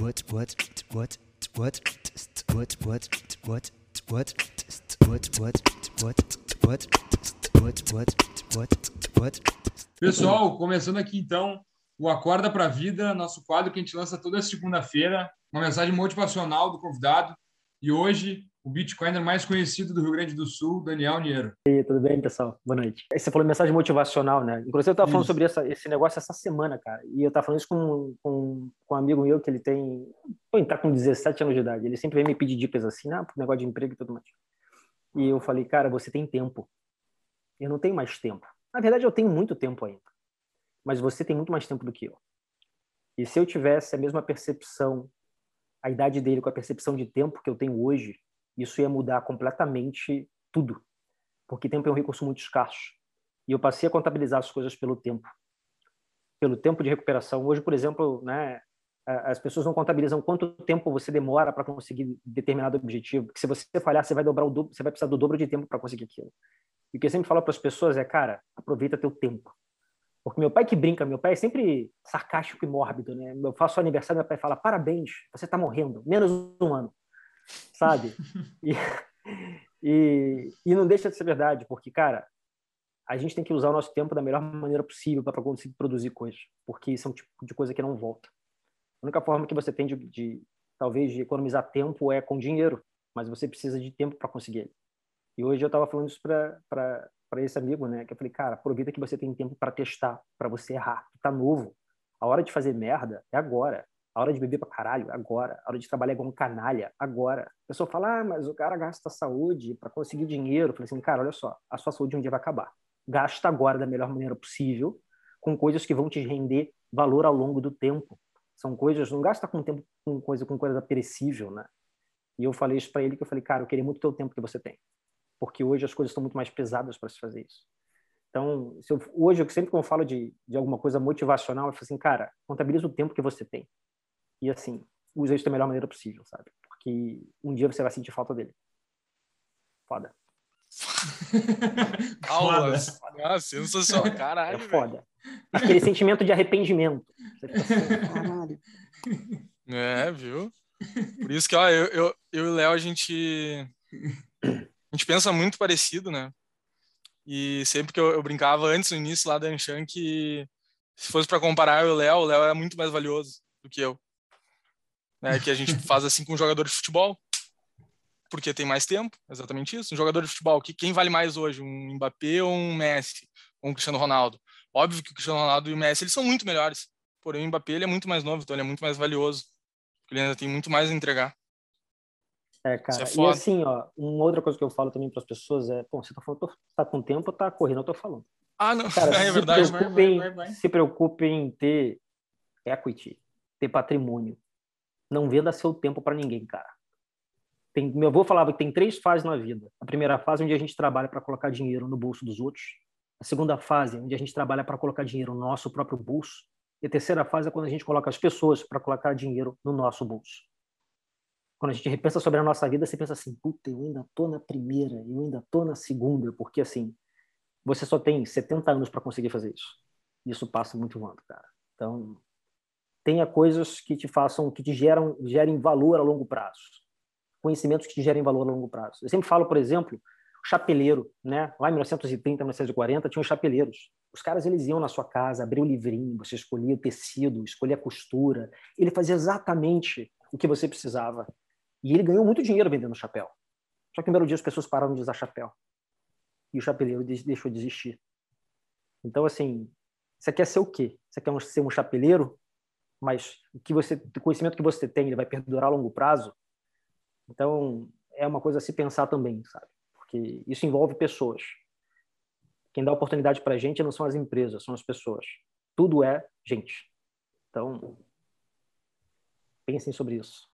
what what what what what what what what what what what what Pessoal, começando aqui então o Acorda para a Vida, nosso quadro que a gente lança toda segunda-feira, uma mensagem motivacional do convidado. E hoje, o Bitcoiner mais conhecido do Rio Grande do Sul, Daniel Niero. E aí, tudo bem, pessoal? Boa noite. Você falou mensagem motivacional, né? Inclusive, eu estava falando sobre essa, esse negócio essa semana, cara. E eu estava falando isso com, com, com um amigo meu que ele tem. Pô, ele tá com 17 anos de idade. Ele sempre vem me pedir dicas assim, né? Pro negócio de emprego e tudo mais. E eu falei, cara, você tem tempo. Eu não tenho mais tempo. Na verdade, eu tenho muito tempo ainda. Mas você tem muito mais tempo do que eu. E se eu tivesse a mesma percepção, a idade dele com a percepção de tempo que eu tenho hoje, isso ia mudar completamente tudo. Porque tempo é um recurso muito escasso. E eu passei a contabilizar as coisas pelo tempo. Pelo tempo de recuperação. Hoje, por exemplo, né, as pessoas não contabilizam quanto tempo você demora para conseguir determinado objetivo. Porque se você falhar, você vai dobrar o dobro, você vai precisar do dobro de tempo para conseguir aquilo. E o que eu sempre falo para as pessoas é, cara, aproveita teu tempo. Porque meu pai que brinca, meu pai é sempre sarcástico e mórbido, né? Eu faço aniversário, meu pai fala: "Parabéns, você está morrendo, menos um ano". Sabe? E, e, e não deixa de ser verdade, porque, cara, a gente tem que usar o nosso tempo da melhor maneira possível para conseguir produzir coisas, porque isso é um tipo de coisa que não volta. A única forma que você tem de, de talvez de economizar tempo é com dinheiro, mas você precisa de tempo para conseguir ele. E hoje eu estava falando isso para esse amigo, né? Que eu falei, cara, aproveita que você tem tempo para testar, para você errar. Tu tá novo. A hora de fazer merda é agora. A hora de beber pra caralho, agora. A hora de trabalhar igual um canalha, agora. A pessoa fala, ah, mas o cara gasta saúde para conseguir dinheiro. Eu falei assim, cara, olha só, a sua saúde um dia vai acabar. Gasta agora da melhor maneira possível, com coisas que vão te render valor ao longo do tempo. São coisas, não gasta com tempo com coisa com coisa perecível, né? E eu falei isso para ele que eu falei, cara, eu queria muito ter o tempo que você tem porque hoje as coisas estão muito mais pesadas para se fazer isso. Então, eu, hoje, eu sempre que eu falo de, de alguma coisa motivacional, eu falo assim, cara, contabiliza o tempo que você tem. E assim, usa isso da melhor maneira possível, sabe? Porque um dia você vai sentir falta dele. Foda. Aulas. Ah, sensacional. Caralho, É velho. foda. Aquele sentimento de arrependimento. Você fica assim, caralho. É, viu? Por isso que, ó, eu, eu, eu e o Léo, a gente, a gente pensa muito parecido, né? E sempre que eu, eu brincava antes, no início lá da Anshan, que se fosse para comparar eu e o Léo, o Léo é muito mais valioso do que eu. Né? Que a gente faz assim com um jogador de futebol, porque tem mais tempo, exatamente isso. Um jogador de futebol, que quem vale mais hoje, um Mbappé ou um Messi, ou um Cristiano Ronaldo? Óbvio que o Cristiano Ronaldo e o Messi, eles são muito melhores. Porém, o Mbappé ele é muito mais novo, então ele é muito mais valioso. Ele ainda tem muito mais a entregar. É, cara. é e assim, ó, uma outra coisa que eu falo também para as pessoas é, pô, você tá falando, tô- tá com tempo, tá correndo, eu tô falando. Ah, não, Cara, é se verdade. vai, preocupem, vai, vai. se preocupem em ter equity, ter patrimônio. Não venda seu tempo para ninguém, cara. Tem, meu avô falava que tem três fases na vida. A primeira fase, onde a gente trabalha para colocar dinheiro no bolso dos outros. A segunda fase, onde a gente trabalha para colocar dinheiro no nosso próprio bolso. E a terceira fase é quando a gente coloca as pessoas para colocar dinheiro no nosso bolso. Quando a gente repensa sobre a nossa vida, você pensa assim, puta, eu ainda tô na primeira, eu ainda tô na segunda, porque assim, você só tem 70 anos para conseguir fazer isso. Isso passa muito voando, cara. Então, tenha coisas que te façam, que te geram, gerem valor a longo prazo. Conhecimentos que te gerem valor a longo prazo. Eu sempre falo, por exemplo, chapeleiro, né? Lá em 1930, 1940, tinha os chapeleiros. Os caras, eles iam na sua casa, abriam o livrinho, você escolhia o tecido, escolhia a costura. Ele fazia exatamente o que você precisava. E ele ganhou muito dinheiro vendendo chapéu. Só que no primeiro dia as pessoas pararam de usar chapéu. E o chapeleiro deixou de existir. Então, assim, você quer ser o quê? Você quer um- ser um chapeleiro, mas o que você, o conhecimento que você tem, ele vai perdurar a longo prazo? Então, é uma coisa a se pensar também, sabe? Porque isso envolve pessoas. Quem dá oportunidade para a gente não são as empresas, são as pessoas. Tudo é gente. Então, pensem sobre isso.